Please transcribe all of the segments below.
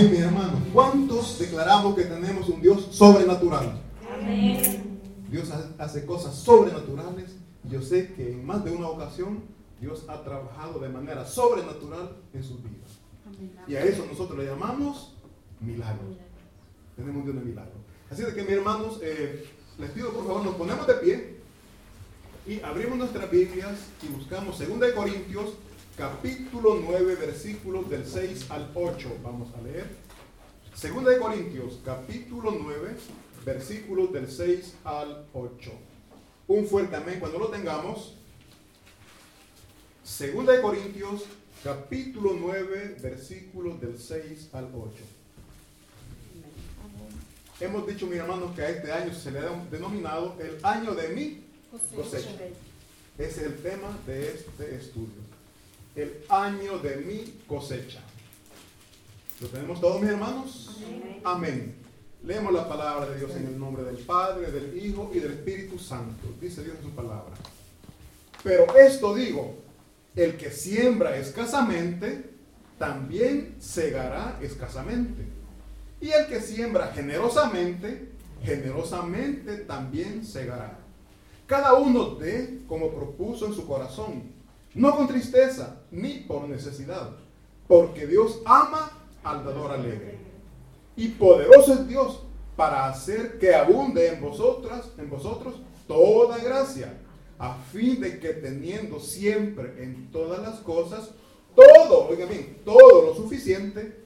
Amén, mi hermano. ¿Cuántos declaramos que tenemos un Dios sobrenatural? Amén. Dios hace cosas sobrenaturales. Yo sé que en más de una ocasión Dios ha trabajado de manera sobrenatural en sus vidas. Y a eso nosotros le llamamos milagros. Tenemos un Dios de milagros. Así de que, mis hermanos, eh, les pido por favor, nos ponemos de pie y abrimos nuestras Biblias y buscamos 2 Corintios capítulo 9 versículos del 6 al 8. Vamos a leer. 2 Corintios capítulo 9 versículos del 6 al 8. Un fuerte amén cuando lo tengamos. 2 Corintios capítulo 9 versículos del 6 al 8. Hemos dicho, mis hermanos, que a este año se le ha denominado el año de mi cosecha. Ese es el tema de este estudio. El año de mi cosecha. ¿Lo tenemos todos, mis hermanos? Amén. Leemos la palabra de Dios en el nombre del Padre, del Hijo y del Espíritu Santo. Dice Dios en su palabra. Pero esto digo, el que siembra escasamente, también segará escasamente. Y el que siembra generosamente, generosamente también segará. Cada uno dé como propuso en su corazón, no con tristeza ni por necesidad, porque Dios ama al dador alegre. Y poderoso es Dios para hacer que abunde en vosotras, en vosotros, toda gracia, a fin de que teniendo siempre en todas las cosas todo, oigan bien, todo lo suficiente,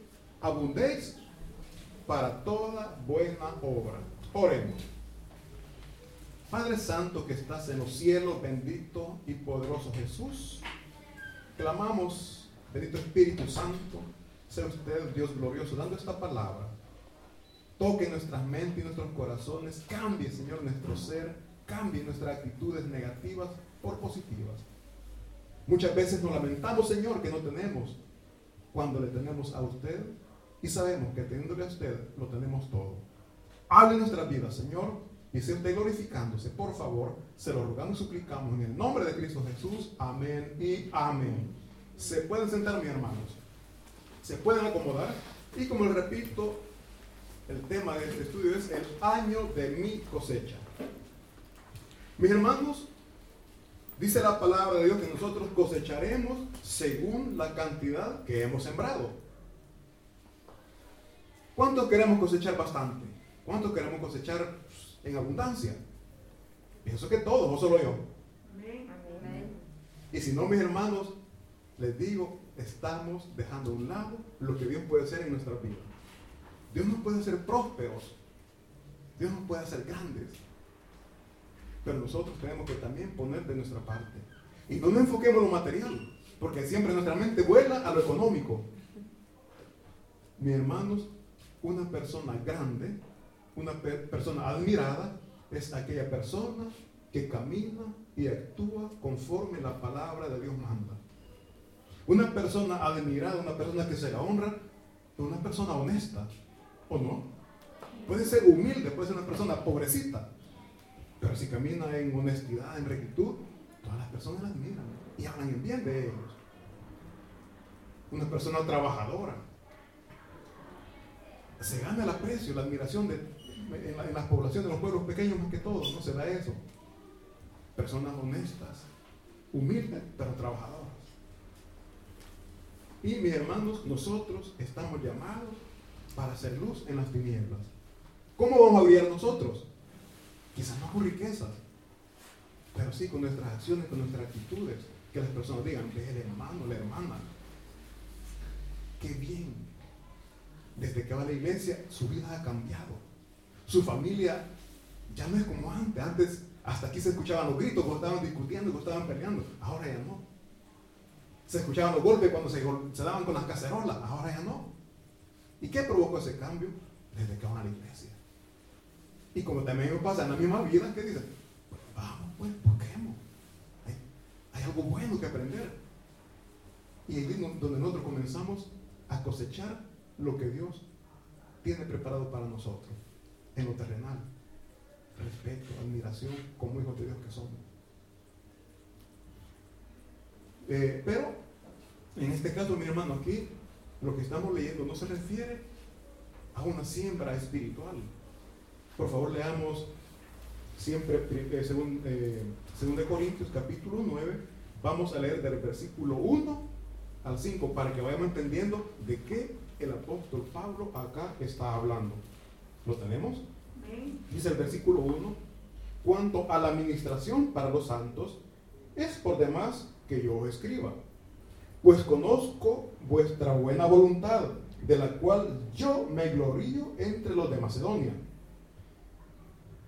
abundéis para toda buena obra. Oremos. Padre Santo que estás en los cielos, bendito y poderoso Jesús, clamamos, bendito Espíritu Santo, sea usted Dios glorioso, dando esta palabra. Toque nuestras mentes y nuestros corazones, cambie, Señor, nuestro ser, cambie nuestras actitudes negativas por positivas. Muchas veces nos lamentamos, Señor, que no tenemos cuando le tenemos a usted y sabemos que teniéndole a usted lo tenemos todo. Hable nuestra vida, Señor, usted glorificándose. Por favor, se lo rogamos y suplicamos en el nombre de Cristo Jesús. Amén y amén. Se pueden sentar, mis hermanos. Se pueden acomodar. Y como les repito, el tema de este estudio es el año de mi cosecha. Mis hermanos, dice la palabra de Dios que nosotros cosecharemos según la cantidad que hemos sembrado. ¿Cuántos queremos cosechar bastante? ¿Cuántos queremos cosechar en abundancia? Pienso que todos, no solo yo. Y si no, mis hermanos, les digo, estamos dejando a un lado lo que Dios puede hacer en nuestra vida. Dios nos puede hacer prósperos. Dios nos puede hacer grandes. Pero nosotros tenemos que también poner de nuestra parte. Y no nos enfoquemos en lo material, porque siempre nuestra mente vuela a lo económico. Mis hermanos, una persona grande, una persona admirada, es aquella persona que camina y actúa conforme la palabra de Dios manda. Una persona admirada, una persona que se la honra, es una persona honesta, ¿o no? Puede ser humilde, puede ser una persona pobrecita, pero si camina en honestidad, en rectitud, todas las personas la admiran y hablan en bien de ellos. Una persona trabajadora, se gana el aprecio, la admiración de, en, la, las poblaciones, de los pueblos pequeños más que todos, no se da eso. Personas honestas, humildes, pero trabajadoras. Y mis hermanos, nosotros estamos llamados para hacer luz en las tinieblas. ¿Cómo vamos a vivir nosotros? Quizás no con riquezas, pero sí con nuestras acciones, con nuestras actitudes. Que las personas digan, ve el hermano, la hermana. Qué bien, desde que va a la iglesia, su vida ha cambiado. Su familia ya no es como antes. Antes hasta aquí se escuchaban los gritos cuando estaban discutiendo, cuando estaban peleando. Ahora ya no. Se escuchaban los golpes cuando se, daban con las cacerolas. Ahora ya no. ¿Y qué provocó ese cambio? Desde que van a la iglesia. Y como también pasa en la misma vida, ¿qué dicen? Pues vamos, pues, busquemos. Hay, hay algo bueno que aprender. Y ahí es donde nosotros comenzamos a cosechar lo que Dios tiene preparado para nosotros en lo terrenal. Respeto, admiración como hijos de Dios que somos. Eh, pero, en este caso, mi hermano, aquí lo que estamos leyendo no se refiere a una siembra espiritual. Por favor, leamos siempre eh, según, eh, según de Corintios capítulo 9. Vamos a leer del versículo 1 al 5 para que vayamos entendiendo de qué el apóstol Pablo acá está hablando. ¿Lo tenemos? Dice el versículo 1, cuanto a la administración para los santos, es por demás que yo escriba, pues conozco vuestra buena voluntad, de la cual yo me glorío entre los de Macedonia,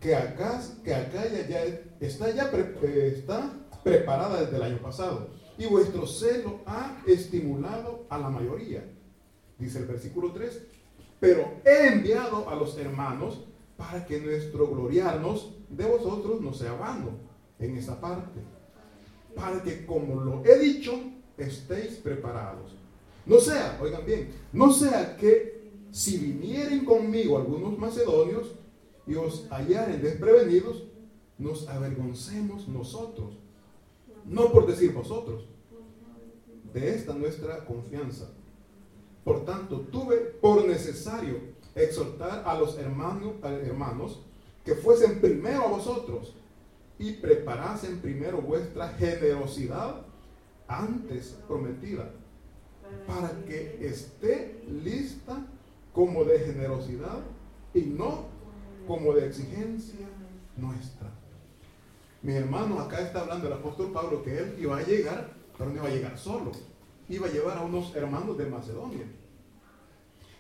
que acá, que acá ya, está ya eh, está preparada desde el año pasado, y vuestro celo ha estimulado a la mayoría. Dice el versículo 3, pero he enviado a los hermanos para que nuestro gloriarnos de vosotros no sea vano en esa parte, para que como lo he dicho, estéis preparados. No sea, oigan bien, no sea que si vinieren conmigo algunos macedonios y os hallaren desprevenidos, nos avergoncemos nosotros. No por decir vosotros. De esta nuestra confianza. Por tanto, tuve por necesario exhortar a los hermanos, hermanos que fuesen primero a vosotros y preparasen primero vuestra generosidad antes prometida, para que esté lista como de generosidad y no como de exigencia nuestra. Mi hermano, acá está hablando el apóstol Pablo que él iba a llegar, pero no iba a llegar solo. Iba a llevar a unos hermanos de Macedonia.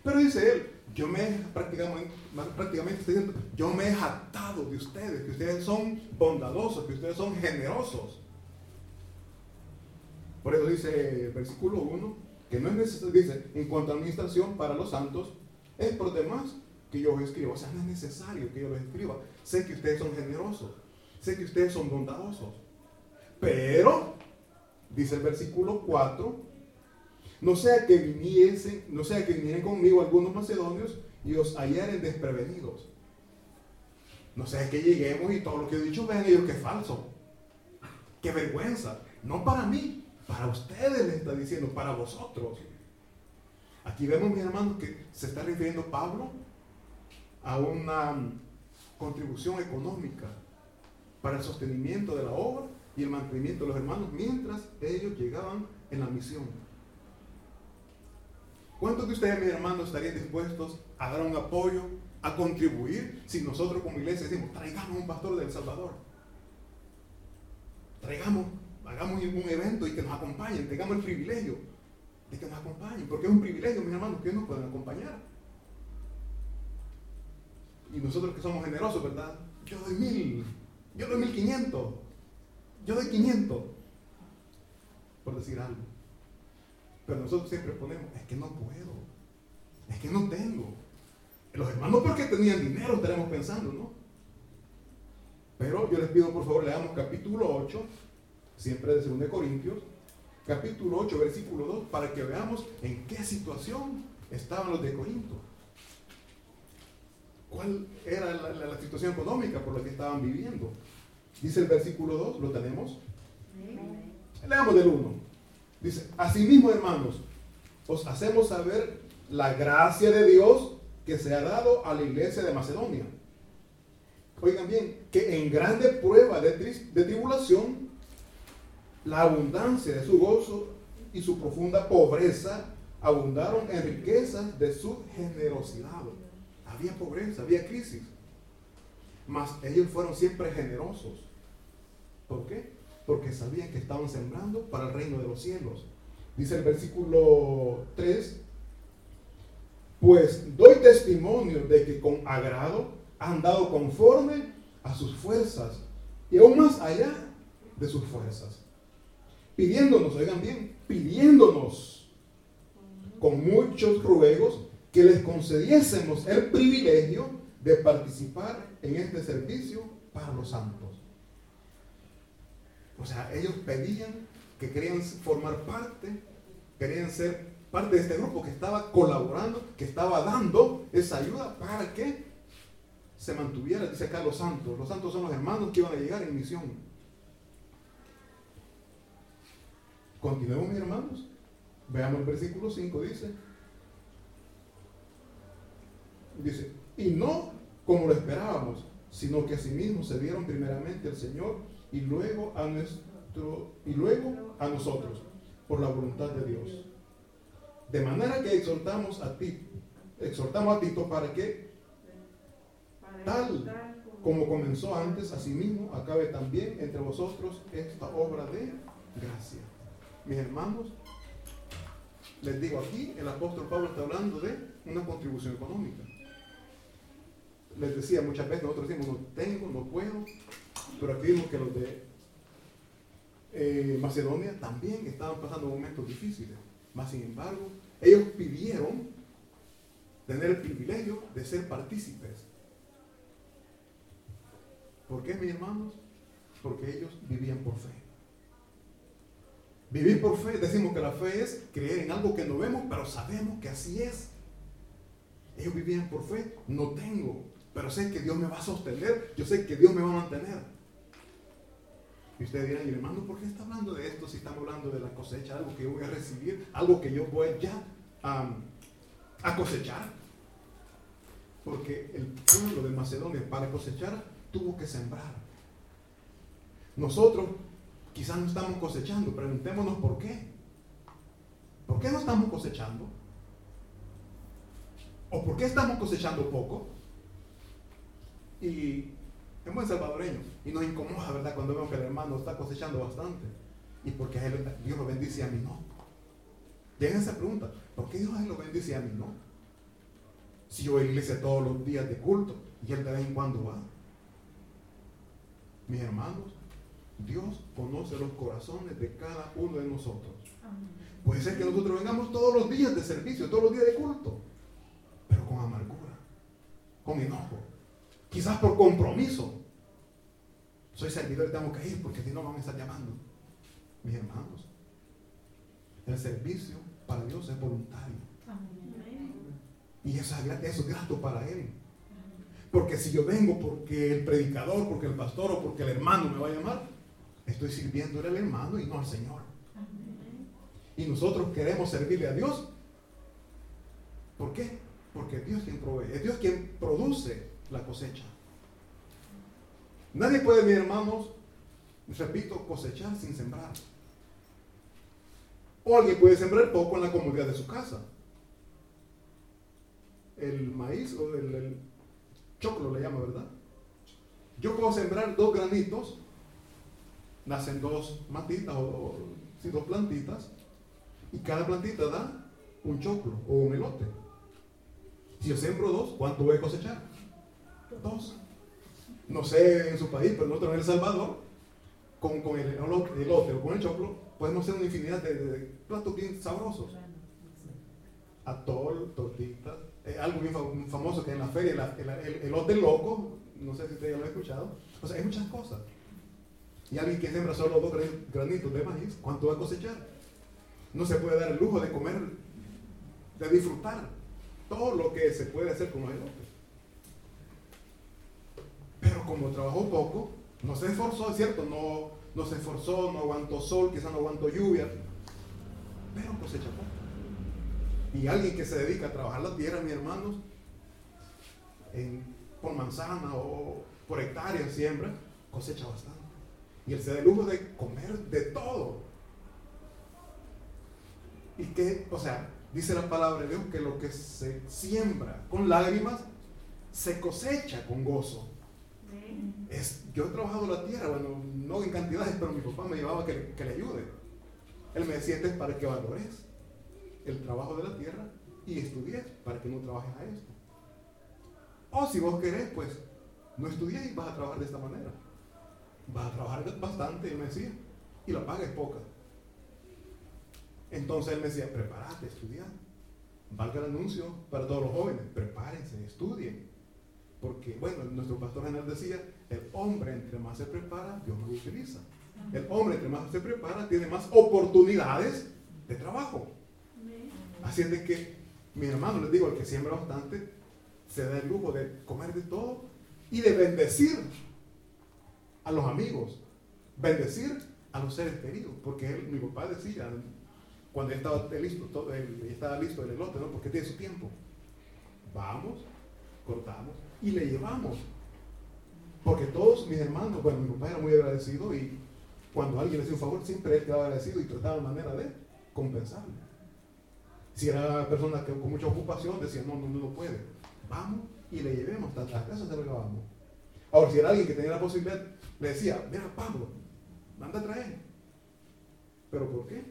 Pero dice él, yo me prácticamente, prácticamente yo me he jactado de ustedes, que ustedes son bondadosos, que ustedes son generosos. Por eso dice versículo 1, que no es necesario, dice, en cuanto a administración para los santos, es por demás que yo escriba. O sea, no es necesario que yo los escriba. Sé que ustedes son generosos, sé que ustedes son bondadosos. Pero, dice el versículo 4, no sea que viniesen, no sea que vinieran conmigo algunos macedonios y os hallaren desprevenidos. No sea que lleguemos y todo lo que he dicho vean ellos que es falso. Qué vergüenza. No para mí, para ustedes le está diciendo, para vosotros. Aquí vemos, mis hermanos, que se está refiriendo Pablo a una contribución económica para el sostenimiento de la obra y el mantenimiento de los hermanos mientras ellos llegaban en la misión. ¿Cuántos de ustedes, mis hermanos, estarían dispuestos a dar un apoyo, a contribuir, si nosotros como iglesia decimos, traigamos un pastor del Salvador? Traigamos, hagamos un evento y que nos acompañen, tengamos el privilegio de que nos acompañen, porque es un privilegio, mis hermanos, que nos puedan acompañar. Y nosotros que somos generosos, ¿verdad? Yo doy mil, yo doy mil quinientos, yo doy quinientos, por decir algo. Pero nosotros siempre ponemos, es que no puedo, es que no tengo. Los hermanos porque tenían dinero, estaremos pensando, ¿no? Pero yo les pido por favor, leamos capítulo 8, siempre de 2 Corintios, capítulo 8, versículo 2, para que veamos en qué situación estaban los de Corinto. ¿Cuál era la, la situación económica por la que estaban viviendo? Dice el versículo 2, ¿lo tenemos? Leamos del 1. Dice, asimismo hermanos, os hacemos saber la gracia de Dios que se ha dado a la iglesia de Macedonia. Oigan bien, que en grande prueba de, de tribulación, la abundancia de su gozo y su profunda pobreza abundaron en riquezas de su generosidad. Había pobreza, había crisis. Mas ellos fueron siempre generosos. ¿Por qué? Porque sabían que estaban sembrando para el reino de los cielos. Dice el versículo 3, pues doy testimonio de que con agrado han dado conforme a sus fuerzas y aún más allá de sus fuerzas. Pidiéndonos, oigan bien, pidiéndonos con muchos ruegos que les concediésemos el privilegio de participar en este servicio para los santos. O sea, ellos pedían que querían formar parte, querían ser parte de este grupo que estaba colaborando, que estaba dando esa ayuda para que se mantuviera, dice acá los santos. Los santos son los hermanos que iban a llegar en misión. Continuemos, mis hermanos. Veamos el versículo 5, dice. Dice, y no como lo esperábamos, sino que asimismo se dieron primeramente al Señor y luego a nuestro y luego a nosotros por la voluntad de Dios. De manera que exhortamos a ti, exhortamos a Tito para que tal como comenzó antes, asimismo acabe también entre vosotros esta obra de gracia. Mis hermanos, les digo aquí, el apóstol Pablo está hablando de una contribución económica. Les decía muchas veces, nosotros decimos, no tengo, no puedo, pero aquí vimos que los de eh, Macedonia también estaban pasando momentos difíciles. Más sin embargo, ellos pidieron tener el privilegio de ser partícipes. ¿Por qué, mis hermanos? Porque ellos vivían por fe. Vivir por fe, decimos que la fe es creer en algo que no vemos, pero sabemos que así es. Ellos vivían por fe, no tengo, pero sé que Dios me va a sostener, yo sé que Dios me va a mantener. Y ustedes dirán, hermano, ¿por qué está hablando de esto si estamos hablando de la cosecha, algo que yo voy a recibir, algo que yo voy ya a cosechar? Porque el pueblo de Macedonia para cosechar tuvo que sembrar. Nosotros quizás no estamos cosechando, preguntémonos por qué. ¿Por qué no estamos cosechando? ¿O por qué estamos cosechando poco? Y es muy salvadoreño. Y nos incomoda, ¿verdad? Cuando vemos que el hermano está cosechando bastante. ¿Y por qué Dios lo bendice a mí no? Llega esa pregunta. ¿Por qué Dios a él lo bendice a mí no? Si yo voy a la iglesia todos los días de culto y él de vez en cuando va. Mis hermanos, Dios conoce los corazones de cada uno de nosotros. Puede ser que nosotros vengamos todos los días de servicio, todos los días de culto, pero con amargura, con enojo, quizás por compromiso. Soy servidor y tengo que ir porque si no van a estar llamando. Mis hermanos, el servicio para Dios es voluntario. Y eso, eso es grato para Él. Porque si yo vengo porque el predicador, porque el pastor o porque el hermano me va a llamar, estoy sirviéndole al hermano y no al Señor. Y nosotros queremos servirle a Dios. ¿Por qué? Porque Dios quien provee, es Dios quien produce la cosecha. Nadie puede, mis hermanos, repito, cosechar sin sembrar. O alguien puede sembrar poco en la comodidad de su casa. El maíz o el, choclo le llama, ¿verdad? Yo puedo sembrar dos granitos, nacen dos matitas o, dos plantitas, y cada plantita da un choclo o un elote. Si yo siembro dos, ¿cuánto voy a cosechar? Dos. No sé en su país, pero nosotros en El Salvador, con, con el elote o con el choclo, podemos hacer una infinidad de, platos bien sabrosos. Atol, tortitas, eh, algo bien famoso que en la feria, el, el, elote loco, no sé si ustedes ya lo han escuchado. O sea, hay muchas cosas. Y alguien que siembra solo dos granitos de maíz, ¿cuánto va a cosechar? No se puede dar el lujo de comer, de disfrutar todo lo que se puede hacer con los elotes. Pero como trabajó poco, no se esforzó, es cierto, no, no se esforzó, no aguantó sol, quizás no aguantó lluvia, pero cosecha poco. Y alguien que se dedica a trabajar la tierra, mis hermanos, por manzana o por hectárea siembra, cosecha bastante. Y él se da el lujo de comer de todo. Y que, o sea, dice la palabra de Dios que lo que se siembra con lágrimas, se cosecha con gozo. Es, yo he trabajado la tierra, bueno, no en cantidades, pero mi papá me llevaba que, que le ayude. Él me decía, este es para que valores el trabajo de la tierra y estudies para que no trabajes a esto. O si vos querés, pues no estudies y vas a trabajar de esta manera. Vas a trabajar bastante, él me decía, y la paga es poca. Entonces él me decía, prepárate, estudia. Valga el anuncio para todos los jóvenes, prepárense, estudien. Porque, bueno, nuestro pastor general decía, el hombre entre más se prepara, Dios lo utiliza. El hombre entre más se prepara, tiene más oportunidades de trabajo. Así es de que, mi hermano, les digo, el que siembra bastante, se da el lujo de comer de todo y de bendecir a los amigos, bendecir a los seres queridos, porque él, mi papá decía, cuando estaba listo, todo, él, estaba listo el elote, ¿no? porque tiene su tiempo. Vamos, cortamos y le llevamos. Porque todos mis hermanos, bueno, mi papá era muy agradecido y cuando alguien le hacía un favor, siempre él quedaba agradecido y trataba de manera de compensarle. Si era una persona que, con mucha ocupación, decía, no, no, no puede. Vamos y le llevemos hasta la casa, se lo llevamos. Ahora, si era alguien que tenía la posibilidad, le decía, mira, Pablo, manda a traer. ¿Pero por qué?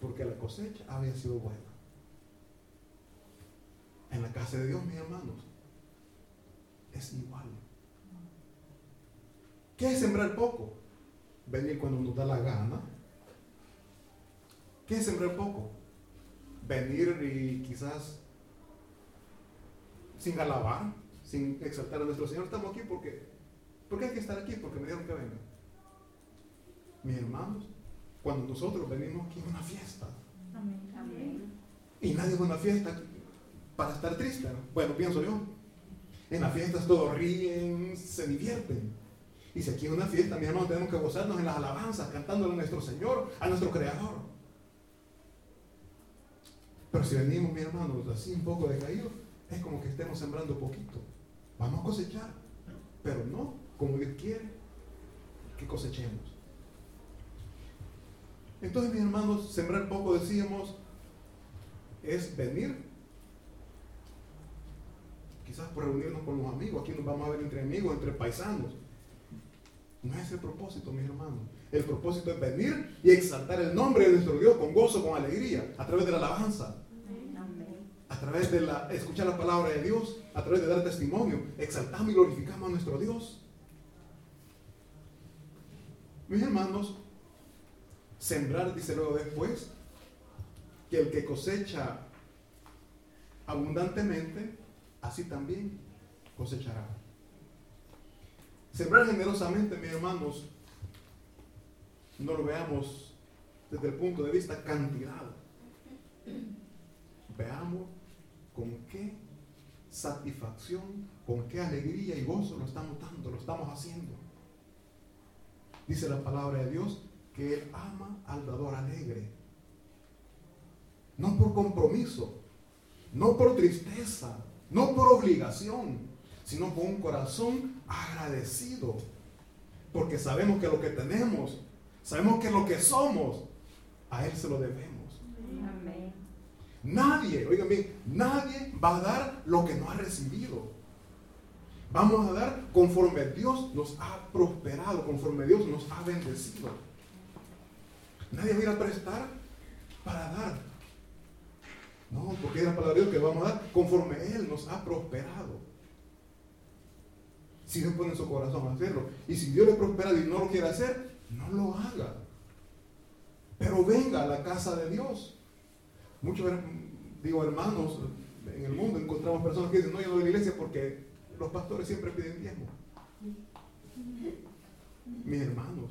Porque la cosecha había sido buena. En la casa de Dios, mis hermanos, es igual. ¿Qué es sembrar poco? Venir cuando nos da la gana. ¿Qué es sembrar poco? Venir y quizás sin alabar, sin exaltar a nuestro Señor. Estamos aquí porque, porque hay que estar aquí, porque me dijeron que venga. Mis hermanos, cuando nosotros venimos aquí a una fiesta, Amén. y nadie va a una fiesta para estar triste, bueno, pienso yo. En las fiestas todos ríen, se divierten. Y si aquí es una fiesta, mis hermanos, tenemos que gozarnos en las alabanzas, cantándole a nuestro Señor, a nuestro Creador. Pero si venimos, mis hermanos, así un poco decaídos, es como que estemos sembrando poquito. Vamos a cosechar, pero no como Dios quiere que cosechemos. Entonces, mis hermanos, sembrar poco, decíamos, es venir, quizás por reunirnos con los amigos, aquí nos vamos a ver entre amigos, entre paisanos. No es el propósito, mis hermanos. El propósito es venir y exaltar el nombre de nuestro Dios con gozo, con alegría, a través de la alabanza, a través de la, escuchar la palabra de Dios, a través de dar testimonio, exaltamos y glorificamos a nuestro Dios. Mis hermanos, sembrar, dice luego después, que el que cosecha abundantemente, así también cosechará. Sembrar generosamente, mis hermanos, no lo veamos desde el punto de vista cantidad. Veamos con qué satisfacción, con qué alegría y gozo lo estamos dando, lo estamos haciendo. Dice la palabra de Dios que Él ama al dador alegre. No por compromiso, no por tristeza, no por obligación, sino con un corazón agradecido. Porque sabemos que lo que tenemos, sabemos que lo que somos, a Él se lo debemos. Nadie, oigan bien, nadie va a dar lo que no ha recibido. Vamos a dar conforme Dios nos ha prosperado, conforme Dios nos ha bendecido. Nadie va a ir a prestar para dar. No, porque es la palabra de Dios que vamos a dar conforme Él nos ha prosperado. Si Dios pone en su corazón a hacerlo. Y si Dios le prospera y no lo quiere hacer, no lo haga. Pero venga a la casa de Dios. Muchos, digo, hermanos, en el mundo encontramos personas que dicen, no, yo no voy a la iglesia porque los pastores siempre piden diezmo. Mis hermanos,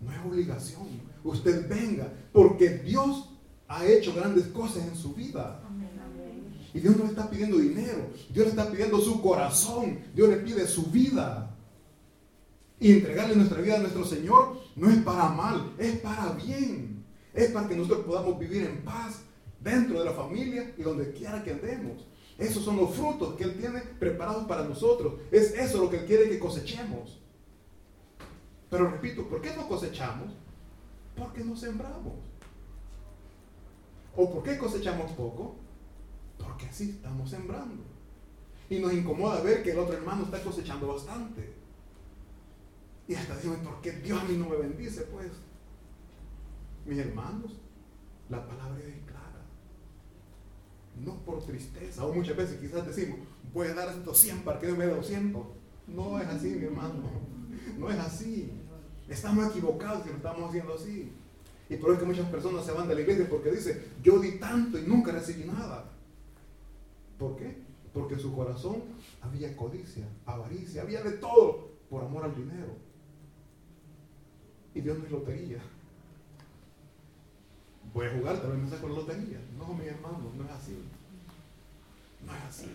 no es obligación. Usted venga porque Dios ha hecho grandes cosas en su vida. Y Dios no le está pidiendo dinero, Dios le está pidiendo su corazón, Dios le pide su vida. Y entregarle nuestra vida a nuestro Señor no es para mal, es para bien es para que nosotros podamos vivir en paz dentro de la familia y donde quiera que andemos. Esos son los frutos que Él tiene preparados para nosotros. Es eso lo que Él quiere que cosechemos. Pero repito, ¿por qué no cosechamos? Porque no sembramos. ¿O por qué cosechamos poco? Porque así estamos sembrando. Y nos incomoda ver que el otro hermano está cosechando bastante. Y hasta decimos, ¿por qué Dios a mí no me bendice? Pues mis hermanos, la palabra es clara. No por tristeza, o muchas veces quizás decimos, voy a dar estos 100 para que me dé 200. No es así, mi hermano. No es así. Estamos equivocados si lo estamos haciendo así. Y por eso que muchas personas se van de la iglesia porque dicen, yo di tanto y nunca recibí nada. ¿Por qué? Porque en su corazón había codicia, avaricia, había de todo por amor al dinero. Y Dios no es lotería voy a jugar, tal vez me saco la lotería. No, mi hermano, no es así. No es así.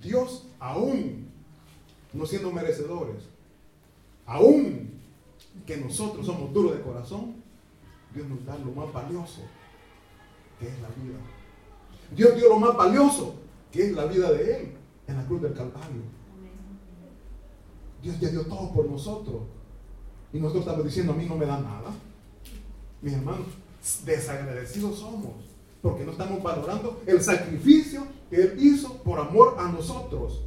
Dios, aún no siendo merecedores, aún que nosotros somos duros de corazón, Dios nos da lo más valioso, que es la vida. Dios dio lo más valioso, que es la vida de Él en la cruz del Calvario. Dios ya dio todo por nosotros. Y nosotros estamos diciendo, a mí no me da nada. Mis hermanos, desagradecidos somos, porque no estamos valorando el sacrificio que Él hizo por amor a nosotros.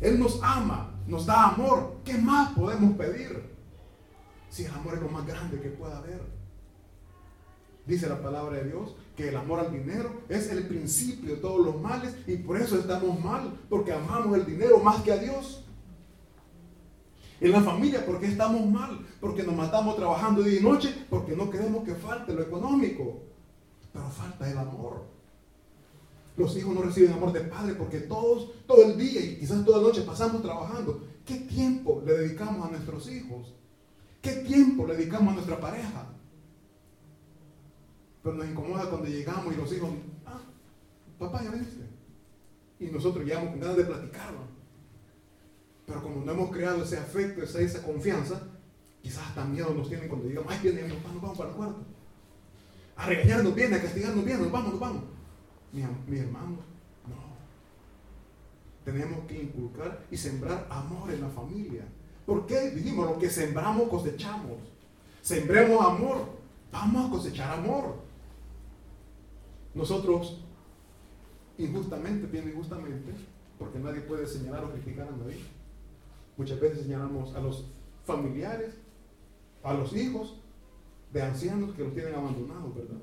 Él nos ama, nos da amor. ¿Qué más podemos pedir? Si el amor es lo más grande que pueda haber. Dice la palabra de Dios que el amor al dinero es el principio de todos los males y por eso estamos mal, porque amamos el dinero más que a Dios. En la familia, porque estamos mal? Porque nos matamos trabajando día y noche, porque no queremos que falte lo económico, pero falta el amor. Los hijos no reciben amor de padre porque todos, todo el día y quizás toda la noche pasamos trabajando. ¿Qué tiempo le dedicamos a nuestros hijos? ¿Qué tiempo le dedicamos a nuestra pareja? Pero nos incomoda cuando llegamos y los hijos, ah, papá, ya viniste. Y nosotros llegamos con ganas de platicarlo. Pero como no hemos creado ese afecto, esa, esa confianza, quizás hasta miedo nos tienen cuando digamos, ay, viene mi papá, nos vamos para el cuarto. A regañarnos bien, a castigarnos bien, nos vamos, nos vamos. Mi, mi hermano, no. Tenemos que inculcar y sembrar amor en la familia. ¿Por qué? Dijimos, lo que sembramos cosechamos. Sembremos amor, vamos a cosechar amor. Nosotros, injustamente, bien injustamente, porque nadie puede señalar o criticar a nadie, Muchas veces señalamos a los familiares, a los hijos de ancianos que los tienen abandonados, ¿verdad?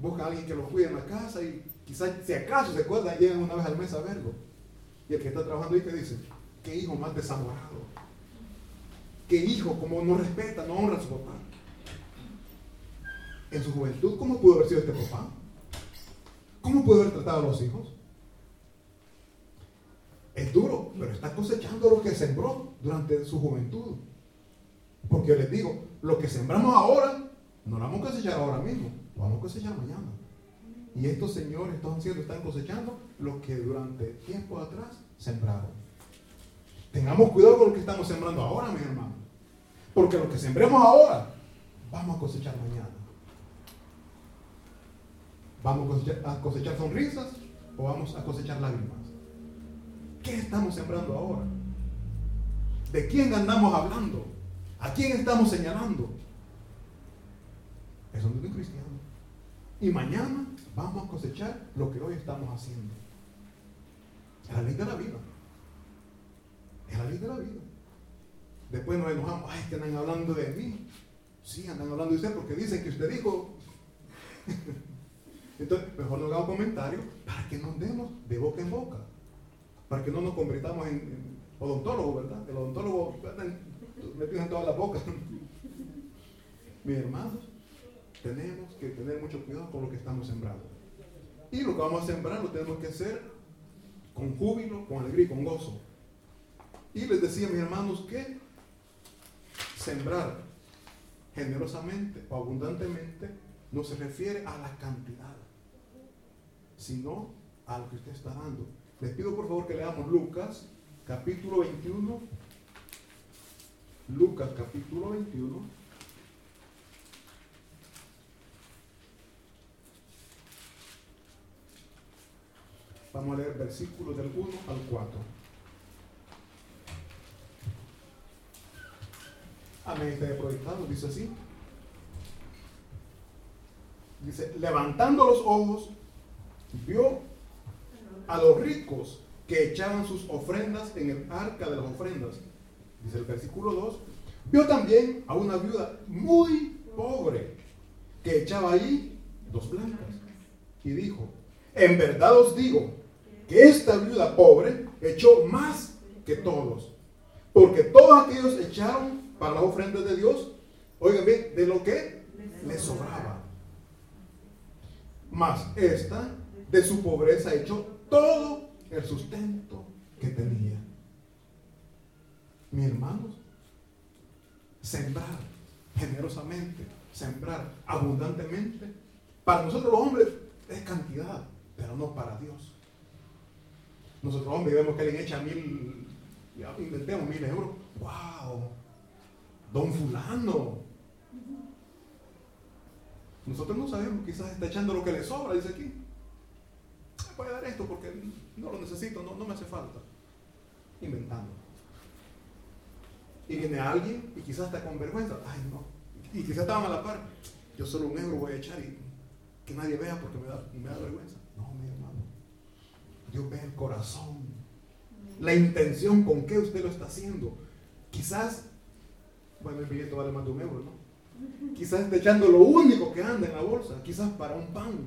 Busca a alguien que los cuide en la casa y quizás si acaso se acuerdan, llegan una vez al mes a verlo. Y el que está trabajando ahí te dice, qué hijo más desamorado. Qué hijo como no respeta, no honra a su papá. En su juventud, ¿cómo pudo haber sido este papá? ¿Cómo pudo haber tratado a los hijos? Es duro, pero está cosechando lo que sembró durante su juventud. Porque yo les digo, lo que sembramos ahora, no lo vamos a cosechar ahora mismo, lo vamos a cosechar mañana. Y estos señores, estos ancianos están cosechando lo que durante tiempo atrás sembraron. Tengamos cuidado con lo que estamos sembrando ahora, mis hermanos. Porque lo que sembremos ahora, vamos a cosechar mañana. ¿Vamos a cosechar sonrisas o vamos a cosechar lágrimas? ¿Qué estamos sembrando ahora? ¿De quién andamos hablando? ¿A quién estamos señalando? Eso no es un cristiano. Y mañana vamos a cosechar lo que hoy estamos haciendo. La ley de la vida. Es la ley de la vida. Después nos enojamos, ay, que andan hablando de mí. Sí, andan hablando de usted porque dicen que usted dijo. Entonces, mejor no hagamos comentarios para que nos demos de boca en boca para que no nos convirtamos en, odontólogos, ¿verdad? El odontólogo metido en todas las bocas. Mis hermanos, tenemos que tener mucho cuidado con lo que estamos sembrando. Y lo que vamos a sembrar lo tenemos que hacer con júbilo, con alegría con gozo. Y les decía, mis hermanos, que sembrar generosamente o abundantemente no se refiere a la cantidad, sino a lo que usted está dando. Les pido por favor que leamos Lucas, capítulo 21. Lucas, capítulo 21. Vamos a leer versículos del 1 al 4. Amén, está proyectado, dice así. Dice, levantando los ojos, vio a los ricos que echaban sus ofrendas en el arca de las ofrendas. Dice el versículo 2. Vio también a una viuda muy pobre que echaba ahí dos blancas. Y dijo, en verdad os digo que esta viuda pobre echó más que todos. Porque todos aquellos echaron para las ofrendas de Dios, oigan bien, de lo que les sobraba. Más esta de su pobreza echó todo el sustento que tenía. Mis hermanos, sembrar generosamente, sembrar abundantemente, para nosotros los hombres es cantidad, pero no para Dios. Nosotros hombres vemos que alguien echa mil, ya inventemos mil euros. ¡Wow! Don fulano. Nosotros no sabemos, quizás está echando lo que le sobra, dice aquí. esto porque no lo necesito, no, no me hace falta. Inventando. Y viene alguien y quizás está con vergüenza. Ay, no. Y quizás estaban a la par. Yo solo un euro voy a echar y que nadie vea porque me da, me da vergüenza. No, mi hermano. Dios ve el corazón. La intención con que usted lo está haciendo. Quizás, bueno, el billete vale más de un euro, ¿no? Quizás está echando lo único que anda en la bolsa. Quizás para un pan.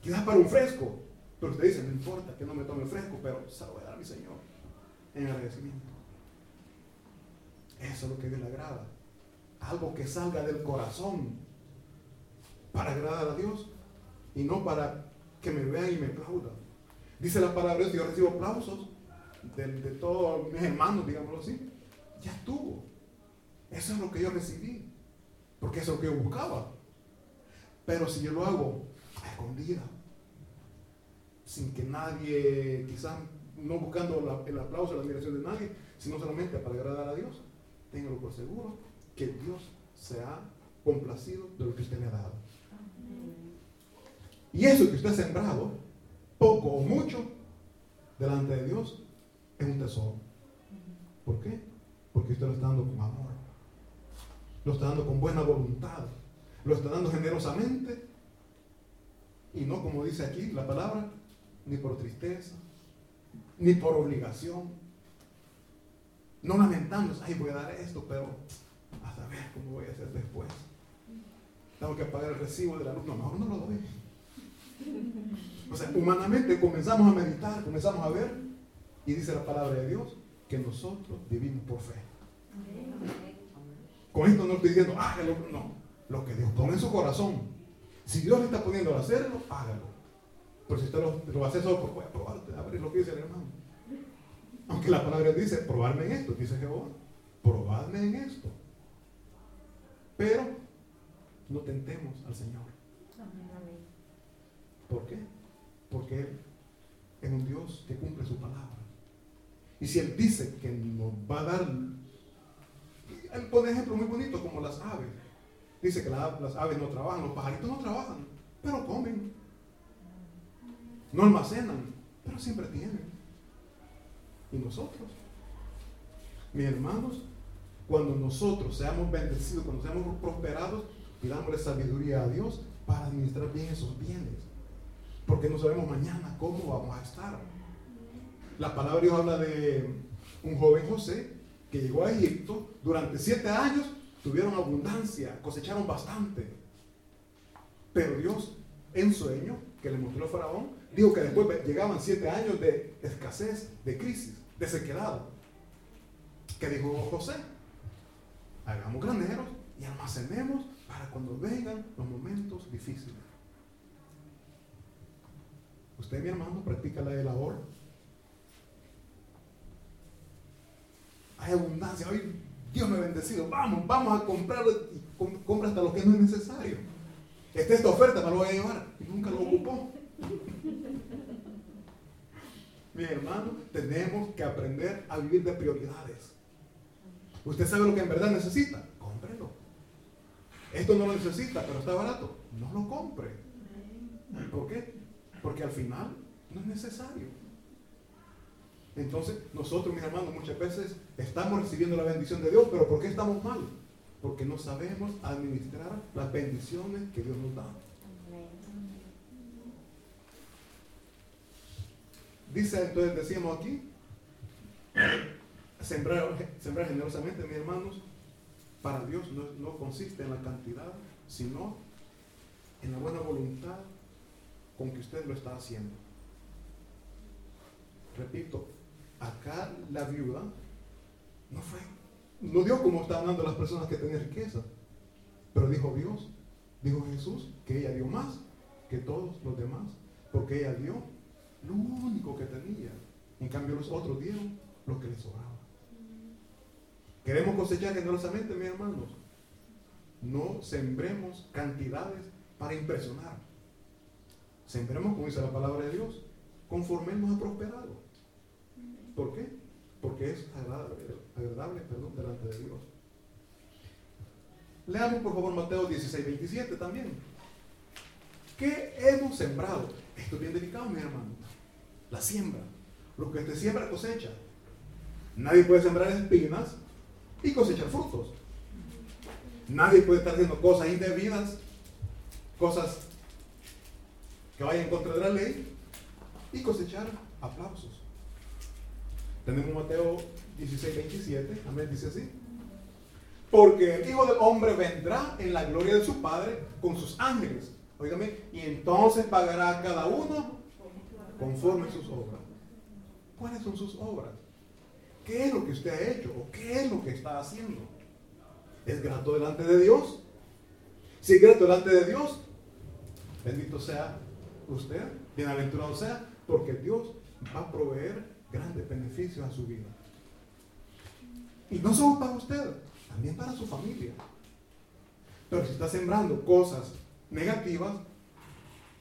Quizás para un fresco. Pero usted dice, no importa que no me tome fresco, pero se lo voy a dar a mi Señor en agradecimiento. Eso es lo que Dios le agrada. Algo que salga del corazón para agradar a Dios y no para que me vean y me aplaudan. Dice la palabra de Dios, yo recibo aplausos de todos mis hermanos, digámoslo así. Ya estuvo. Eso es lo que yo recibí. Porque eso es lo que yo buscaba. Pero si yo lo hago a escondida, sin que nadie, quizás no buscando el aplauso, la admiración de nadie, sino solamente para agradar a Dios, téngalo por seguro que Dios se ha complacido de lo que usted le ha dado. Y eso que usted ha sembrado, poco o mucho, delante de Dios, es un tesoro. ¿Por qué? Porque usted lo está dando con amor. Lo está dando con buena voluntad. Lo está dando generosamente. Y no como dice aquí la palabra, ni por tristeza, ni por obligación. No lamentándose, ay, voy a dar esto, pero a saber cómo voy a hacer después. Tengo que pagar el recibo de la luz. No, mejor no lo doy. O sea, humanamente comenzamos a meditar, comenzamos a ver, y dice la palabra de Dios que nosotros vivimos por fe. Con esto no estoy diciendo, hágalo, no. Lo que Dios pone en su corazón. Si Dios le está poniendo a hacerlo, hágalo. Pero si usted lo, va a hacer solo, pues voy a probarte, a ver lo que dice el hermano. Aunque la palabra dice, probarme en esto, dice Jehová. Probadme en esto. Pero no tentemos al Señor. ¿Por qué? Porque Él es un Dios que cumple su palabra. Y si Él dice que nos va a dar, Él pone ejemplos muy bonitos como las aves. Dice que las aves no trabajan, los pajaritos no trabajan, pero comen. No almacenan, pero siempre tienen. ¿Y nosotros? Mis hermanos, cuando nosotros seamos bendecidos, cuando seamos prosperados, pidámosle sabiduría a Dios para administrar bien esos bienes. Porque no sabemos mañana cómo vamos a estar. La palabra Dios habla de un joven José que llegó a Egipto durante siete años, tuvieron abundancia, cosecharon bastante. Pero Dios, en sueño, que le mostró a Faraón, dijo que después llegaban siete años de escasez, de crisis, de sequedad. ¿Qué dijo José? Hagamos graneros y almacenemos para cuando vengan los momentos difíciles. Usted, mi hermano, practica la de labor. Hay abundancia. Hoy Dios me ha bendecido. Vamos, vamos a comprar compra hasta lo que no es necesario. Esta esta oferta, me lo voy a llevar. Y nunca lo ocupó. mi hermano, tenemos que aprender a vivir de prioridades. Usted sabe lo que en verdad necesita. Cómprelo. Esto no lo necesita, pero está barato. No lo compre. ¿Por qué? Porque al final no es necesario. Entonces, nosotros, mis hermanos, muchas veces estamos recibiendo la bendición de Dios, pero ¿por qué estamos mal? Porque no sabemos administrar las bendiciones que Dios nos da. Dice, entonces decíamos aquí, sembrar, generosamente, mis hermanos, para Dios no, no consiste en la cantidad, sino en la buena voluntad con que usted lo está haciendo. Repito, acá la viuda no fue, no dio como estaban dando las personas que tenían riqueza, pero dijo Dios, dijo Jesús, que ella dio más que todos los demás, porque ella dio lo único que tenía. En cambio los otros dieron lo que les sobraba. Queremos cosechar generosamente, mis hermanos. No sembremos cantidades para impresionar. Sembremos, como dice la palabra de Dios, conforme ha prosperado. ¿Por qué? Porque es agradable, perdón, delante de Dios. Leamos por favor Mateo 16, 27 también. ¿Qué hemos sembrado? Esto es bien delicado, mi hermano. La siembra. Lo que te siembra cosecha. Nadie puede sembrar espinas y cosechar frutos. Nadie puede estar haciendo cosas indebidas, cosas que vayan contra de la ley y cosechar aplausos. Tenemos Mateo 16, 27, amén, dice así. Porque el Hijo del Hombre vendrá en la gloria de su Padre con sus ángeles. Óigame, y entonces pagará a cada uno conforme sus obras. ¿Cuáles son sus obras? ¿Qué es lo que usted ha hecho? ¿O qué es lo que está haciendo? ¿Es grato delante de Dios? Si es grato delante de Dios, bendito sea usted, bienaventurado sea, porque Dios va a proveer grandes beneficios a su vida. Y no solo para usted, también para su familia. Pero si está sembrando cosas negativas,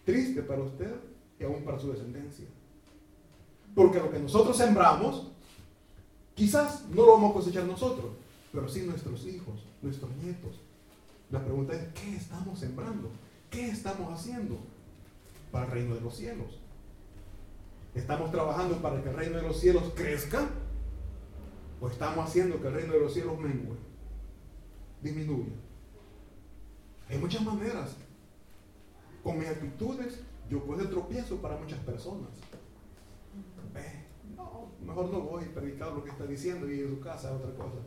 triste para usted y aún para su descendencia. Porque lo que nosotros sembramos, quizás no lo vamos a cosechar nosotros, pero sí nuestros hijos, nuestros nietos. La pregunta es, ¿qué estamos sembrando? ¿Qué estamos haciendo para el reino de los cielos? ¿Estamos trabajando para que el reino de los cielos crezca? ¿O estamos haciendo que el reino de los cielos mengue? Disminuya. Hay muchas maneras. Con mis actitudes yo puedo tropiezo para muchas personas. no, mejor no voy a predicar lo que está diciendo y en su casa es otra cosa.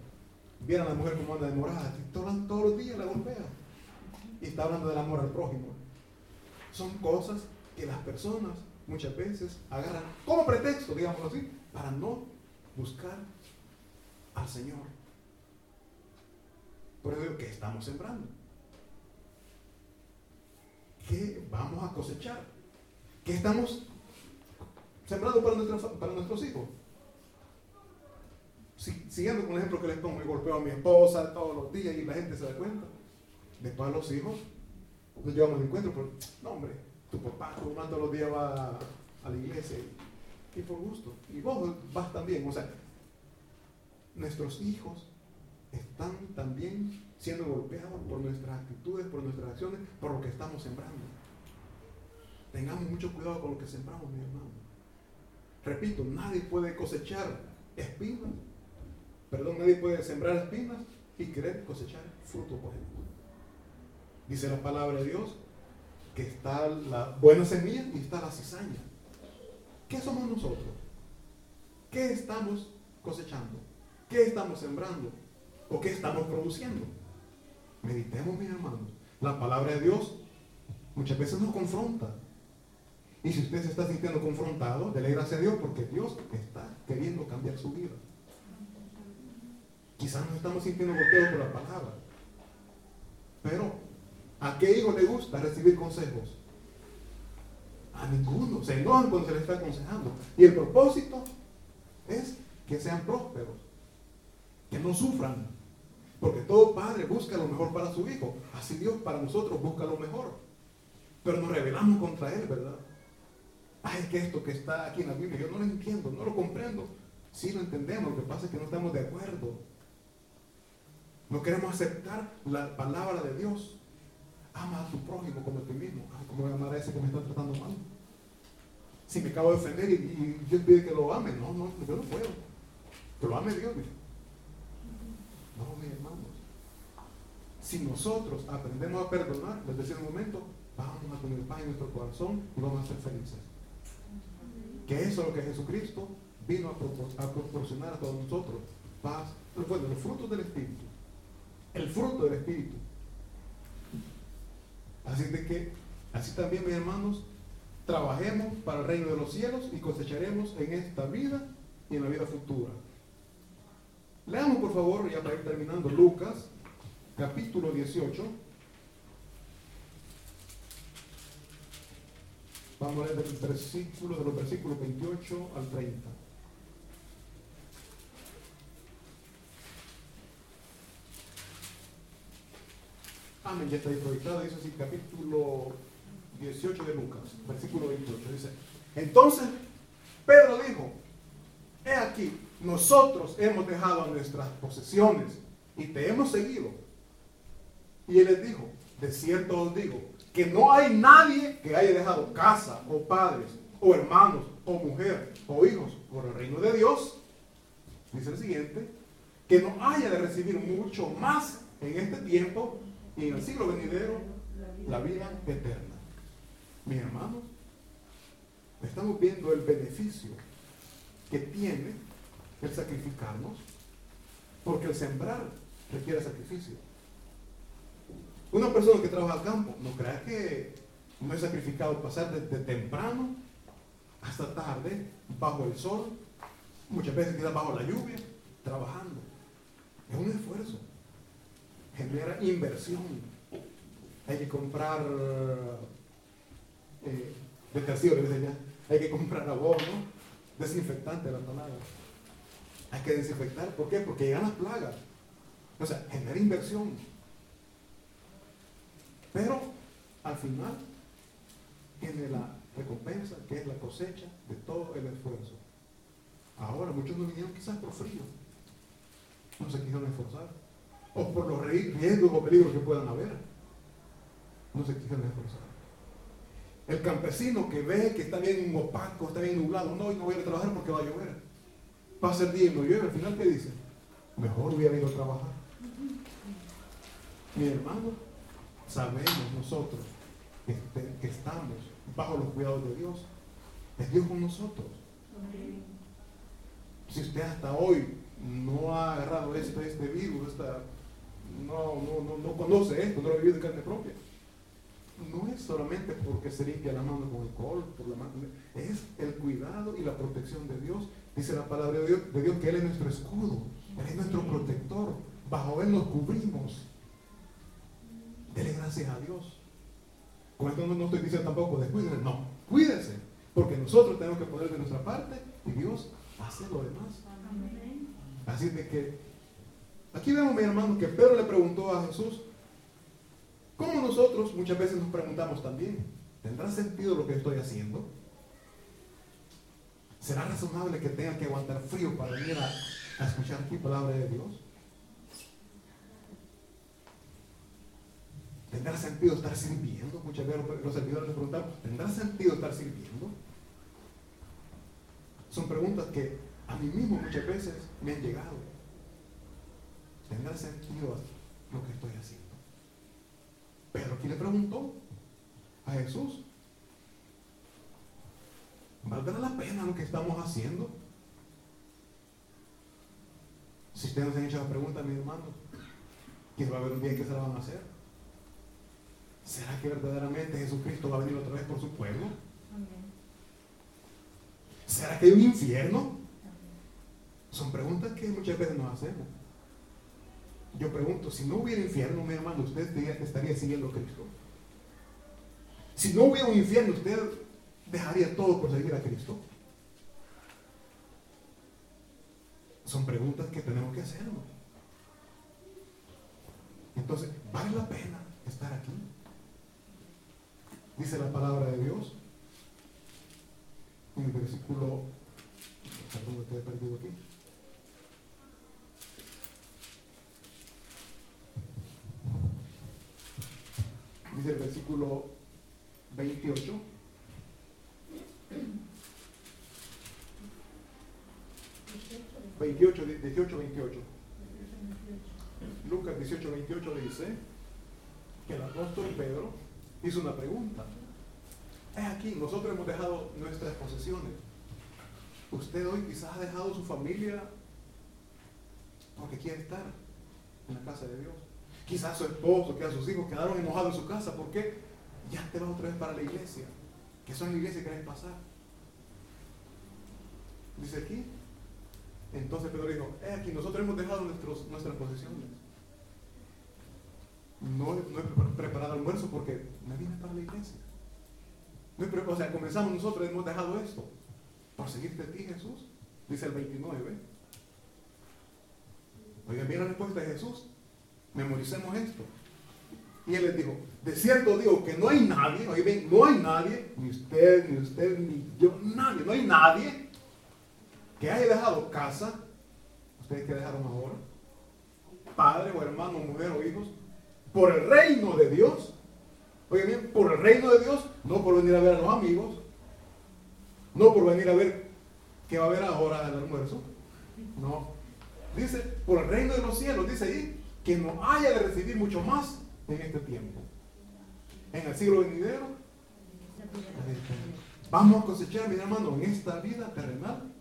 Vieron a la mujer como anda demorada, todos, todos los días la golpea. Y está hablando del amor al prójimo. Son cosas que las personas muchas veces agarran como pretexto, digamos así, para no buscar al Señor. Por eso digo, ¿qué estamos sembrando? ¿Qué vamos a cosechar? ¿Qué estamos sembrando para, para nuestros hijos? siguiendo con el ejemplo que les pongo, me golpeo a mi esposa todos los días y la gente se da cuenta. Después a los hijos nos llevamos de encuentro, pero no hombre, tu papá, todos los días va a la iglesia y, por gusto. Y vos vas también. O sea, nuestros hijos están también siendo golpeados por nuestras actitudes, por nuestras acciones, por lo que estamos sembrando. Tengamos mucho cuidado con lo que sembramos, mi hermano. Repito, nadie puede cosechar espinas, perdón, nadie puede sembrar espinas y querer cosechar fruto por ejemplo. Dice la palabra de Dios que está la buena semilla y está la cizaña. ¿Qué somos nosotros? ¿Qué estamos cosechando? ¿Qué estamos sembrando? ¿O qué estamos produciendo? Meditemos, mis hermanos. La palabra de Dios muchas veces nos confronta. Y si usted se está sintiendo confrontado, dele gracias a Dios porque Dios está queriendo cambiar su vida. Quizás nos estamos sintiendo golpeados por la palabra. Pero ¿A qué hijo le gusta recibir consejos? A ninguno. Se enojan cuando se les está aconsejando. Y el propósito es que sean prósperos, que no sufran. Porque todo padre busca lo mejor para su hijo. Así Dios para nosotros busca lo mejor. Pero nos rebelamos contra Él, ¿verdad? Ay, que esto que está aquí en la Biblia, yo no lo entiendo, no lo comprendo. Sí lo entendemos, lo que pasa es que no estamos de acuerdo. No queremos aceptar la palabra de Dios. Ama a tu prójimo como a ti mismo. ¿Cómo voy a amar a ese que me está tratando mal? Si me acabo de ofender y, Dios pide que lo ame, no, no, yo no puedo. Que lo ame Dios. No, mis hermanos. Si nosotros aprendemos a perdonar desde ese momento, vamos a tener paz en nuestro corazón y vamos a ser felices. Que eso es lo que Jesucristo vino a, proporcionar a todos nosotros. Paz. Bueno, los frutos del Espíritu. El fruto del Espíritu Así de que, así también mis hermanos, trabajemos para el reino de los cielos y cosecharemos en esta vida y en la vida futura. Leamos por favor, ya para ir terminando, Lucas, capítulo 18. Vamos a leer del versículo, de los versículos 28 al 30. Amén, ya está proyectado, dice así, capítulo 18 de Lucas, versículo 28. Dice, entonces Pedro dijo, he aquí, nosotros hemos dejado nuestras posesiones y te hemos seguido. Y él les dijo, de cierto os digo, que no hay nadie que haya dejado casa o padres o hermanos o mujer o hijos por el reino de Dios, dice el siguiente, que no haya de recibir mucho más en este tiempo y en el siglo venidero la vida eterna. Mis hermanos, estamos viendo el beneficio que tiene el sacrificarnos, porque el sembrar requiere sacrificio. Una persona que trabaja al campo, no crea que no es sacrificado pasar desde temprano hasta tarde, bajo el sol, muchas veces queda bajo la lluvia, trabajando. Es un esfuerzo. Genera inversión. Hay que comprar eh, hay que comprar abono, desinfectante la tonada. Hay que desinfectar. ¿Por qué? Porque llegan las plagas. O sea, genera inversión. Pero al final tiene la recompensa, que es la cosecha de todo el esfuerzo. Ahora muchos no vinieron quizás por frío. No se quisieron esforzar. O por los riesgos o peligros que puedan haber. No se quisieron esforzar. El campesino que ve que está bien opaco, está bien nublado, no, y no voy a trabajar porque va a llover. Pasa el día y no llueve, al final ¿qué dice? Mejor hubiera ido a trabajar. Mi hermano, sabemos nosotros que, estamos bajo los cuidados de Dios. Es Dios con nosotros. Si usted hasta hoy no ha agarrado este, este virus, esta, no, no, no, conoce esto, no lo ha vivido de carne propia, no es solamente porque se limpia la mano con alcohol, por la mano, es el cuidado y la protección de Dios. Dice la palabra de Dios, de Dios que Él es nuestro escudo, Él es nuestro protector, bajo Él nos cubrimos. Dele gracias a Dios. Con esto no, estoy diciendo tampoco descuídense, no, cuídense, porque nosotros tenemos que poner de nuestra parte y Dios hace lo demás. Así de que, aquí vemos, mi hermano, que Pedro le preguntó a Jesús, como nosotros muchas veces nos preguntamos también, ¿tendrá sentido lo que estoy haciendo? ¿Será razonable que tenga que aguantar frío para venir a, escuchar aquí palabra de Dios? ¿Tendrá sentido estar sirviendo? Muchas veces los servidores les preguntan, ¿tendrá sentido estar sirviendo? Son preguntas que a mí mismo muchas veces me han llegado. ¿Tendrá sentido lo que estoy haciendo? Pero aquí le preguntó a Jesús, ¿valdrá la pena lo que estamos haciendo? Si ustedes nos han hecho la pregunta, mi hermano, que va a haber un día que se la van a hacer. ¿Será que verdaderamente Jesucristo va a venir otra vez por su pueblo? ¿Será que hay un infierno? Son preguntas que muchas veces nos hacemos. Yo pregunto, si no hubiera infierno, mi hermano, usted estaría siguiendo a Cristo. Si no hubiera un infierno, usted dejaría todo por seguir a Cristo. Son preguntas que tenemos que hacernos. Entonces, ¿vale la pena estar aquí? Dice la palabra de Dios en el versículo, perdón, he perdido aquí. Dice el versículo 28. Veintiocho, 18, 28. Lucas 18, 28 dice que el apóstol Pedro hizo una pregunta. Es aquí, nosotros hemos dejado nuestras posesiones. Usted hoy quizás ha dejado su familia porque quiere estar en la casa de Dios. Quizás su esposo, quizás sus hijos quedaron enojados en su casa. ¿Por qué? Ya te vas otra vez para la iglesia. Que son la iglesia que querés pasar. Dice aquí. Entonces Pedro dijo, aquí nosotros hemos dejado nuestros, nuestras posesiones. No, he preparado almuerzo porque me vine para la iglesia. O sea, comenzamos nosotros, hemos dejado esto. Por seguirte a ti, Jesús. Dice el 29. Oigan bien la respuesta de Jesús memoricemos esto. Y él les dijo, de cierto digo que no hay nadie, oye ven, no hay nadie, ni usted, ni usted, ni yo, nadie, no hay nadie que haya dejado casa, ustedes que dejaron ahora, padre o hermano, mujer o hijos, por el reino de Dios. Oigan bien, por el reino de Dios, no por venir a ver a los amigos, no por venir a ver qué va a haber ahora el almuerzo. No. Dice, por el reino de los cielos, dice ahí, que no haya de recibir mucho más en este tiempo. En el siglo venidero. Vamos a cosechar, mi hermano, en esta vida terrenal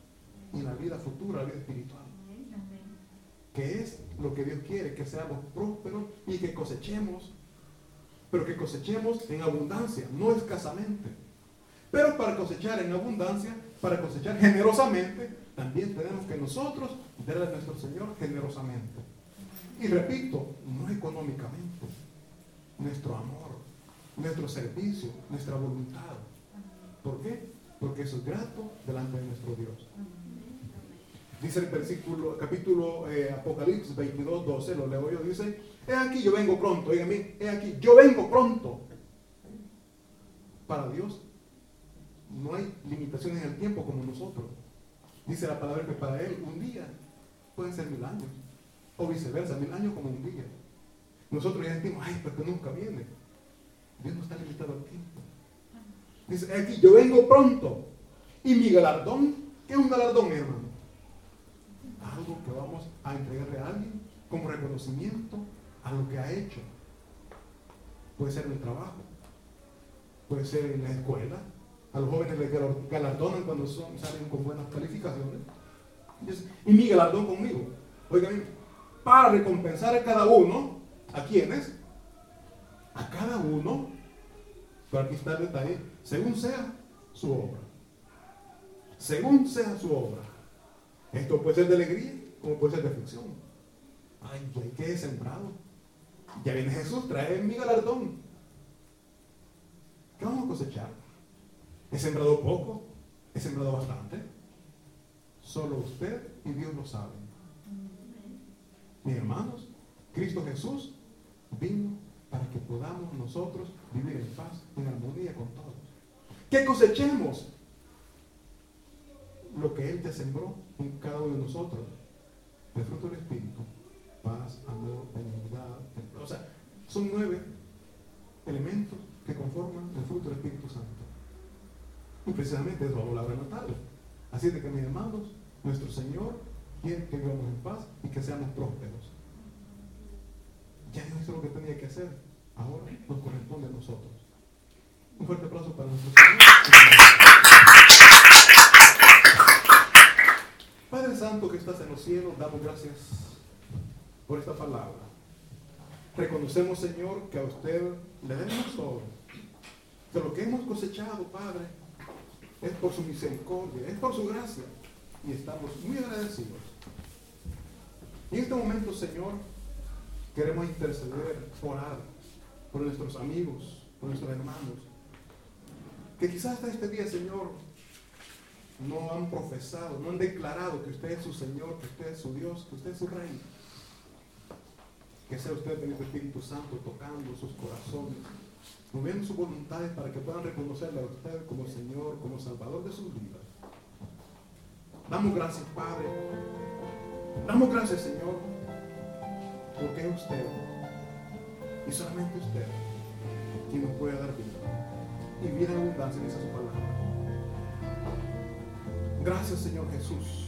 y en la vida futura, la vida espiritual. Que es lo que Dios quiere, que seamos prósperos y que cosechemos, pero que cosechemos en abundancia, no escasamente. Pero para cosechar en abundancia, para cosechar generosamente, también tenemos que nosotros darle a nuestro Señor generosamente. Y repito, no económicamente, nuestro amor, nuestro servicio, nuestra voluntad. ¿Por qué? Porque eso es grato delante de nuestro Dios. Dice el versículo, capítulo eh, Apocalipsis 22, 12, lo leo yo, dice, he aquí yo vengo pronto, oigan he aquí, yo vengo pronto. Para Dios no hay limitaciones en el tiempo como nosotros. Dice la palabra que para Él un día pueden ser mil años, o viceversa, mil años como un día. Nosotros ya decimos, ay, porque nunca viene. Dios no está limitado al tiempo. Dice, aquí yo vengo pronto. Y mi galardón, ¿qué es un galardón, hermano? Algo que vamos a entregarle a alguien como reconocimiento a lo que ha hecho. Puede ser en el trabajo, puede ser en la escuela. A los jóvenes les galardonan cuando salen con buenas calificaciones. Y mi galardón conmigo. Oigan, para recompensar a cada uno, ¿a quiénes? A cada uno, pero aquí está el detalle, según sea su obra. Según sea su obra. Esto puede ser de alegría, como puede ser de aflicción. Ay, ¿qué he sembrado? Ya viene Jesús, trae mi galardón. ¿Qué vamos a cosechar? ¿He sembrado poco? ¿He sembrado bastante? Solo usted y Dios lo saben. Mis hermanos, Cristo Jesús vino para que podamos nosotros vivir en paz, en armonía con todos. Que cosechemos lo que Él te sembró en cada uno de nosotros. El fruto del Espíritu, paz, amor, benignidad. O sea, son nueve elementos que conforman el fruto del Espíritu Santo. Y precisamente eso vamos a hablar en la tarde. Así de que mis hermanos, nuestro Señor quiere que vivamos en paz y que seamos prósperos. Ya Dios hizo lo que tenía que hacer. Ahora nos corresponde a nosotros. Un fuerte aplauso para nuestro Señor. Padre Santo que estás en los cielos, damos gracias por esta palabra. Reconocemos, Señor, que a usted le debemos todo. Que lo que hemos cosechado, Padre, es por su misericordia, es por su gracia. Y estamos muy agradecidos. En este momento, Señor, queremos interceder, orar por nuestros amigos, por nuestros hermanos, que quizás hasta este día, Señor, no han profesado, no han declarado que usted es su Señor, que usted es su Dios, que usted es su Rey. Que sea usted el Espíritu Santo tocando sus corazones, moviendo sus voluntades para que puedan reconocerle a usted como Señor, como Salvador de sus vidas. Damos gracias, Padre. Damos gracias, Señor, porque es usted y solamente usted quien nos puede dar vida. Y vida en abundancia, dice su palabra. Gracias, Señor Jesús.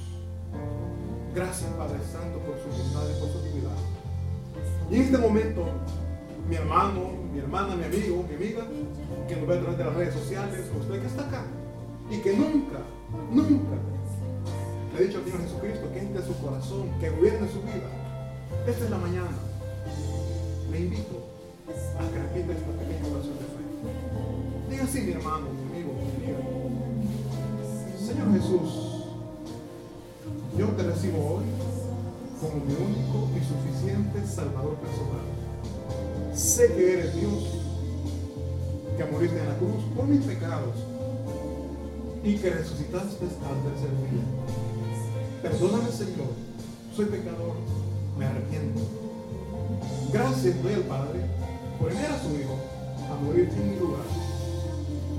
Gracias, Padre Santo, por su bondad y por su divinidad. Y en este momento, mi hermano, mi hermana, mi amigo, mi amiga, que nos ve a través de las redes sociales, usted que está acá, y que nunca, nunca le he dicho al Señor Jesucristo que entre su corazón, que gobierne su vida. Esta es la mañana. Le invito a que repita esta pequeña oración de fe. Diga así, mi hermano, mi amigo, mi amiga. Señor Jesús, yo te recibo hoy como mi único y suficiente Salvador personal. Sé que eres Dios, que moriste en la cruz por mis pecados y que resucitaste al tercer día. Perdóname, Señor, soy pecador, me arrepiento. Gracias doy al Padre por enviar a su Hijo a morir en mi lugar.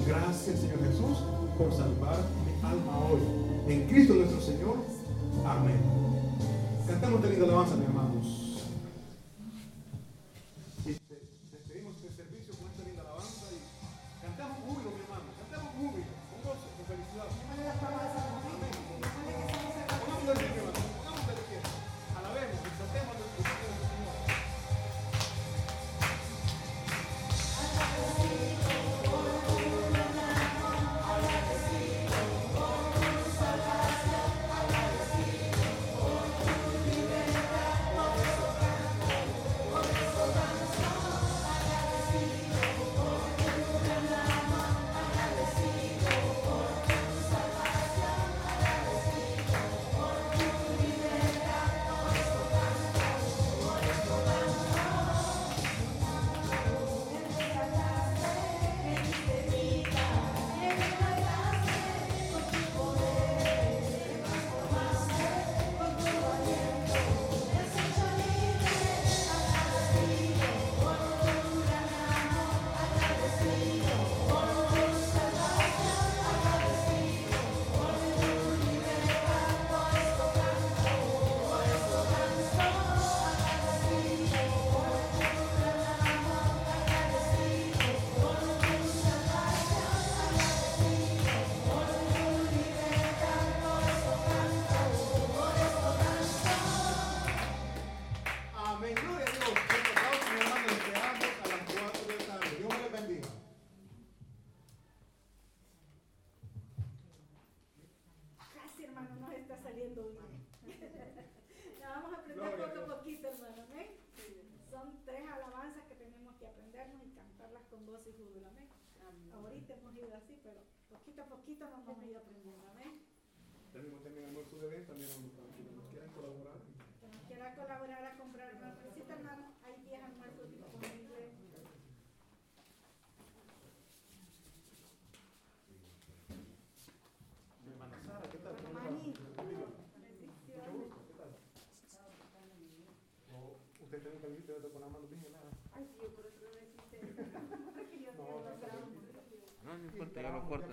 Gracias, Señor Jesús, por salvar mi alma hoy. En Cristo nuestro Señor. Amén. Cantamos de linda alabanza, mis hermanos. tres alabanzas que tenemos que aprendernos y cantarlas con voz y júbilo. Amén. Ahorita hemos ido así, pero poquito a poquito nos hemos ido aprendiendo. Amén. Usted tiene un caldito de con la mano bien helada. Ay, sí, yo por eso no No, importa, lo corto.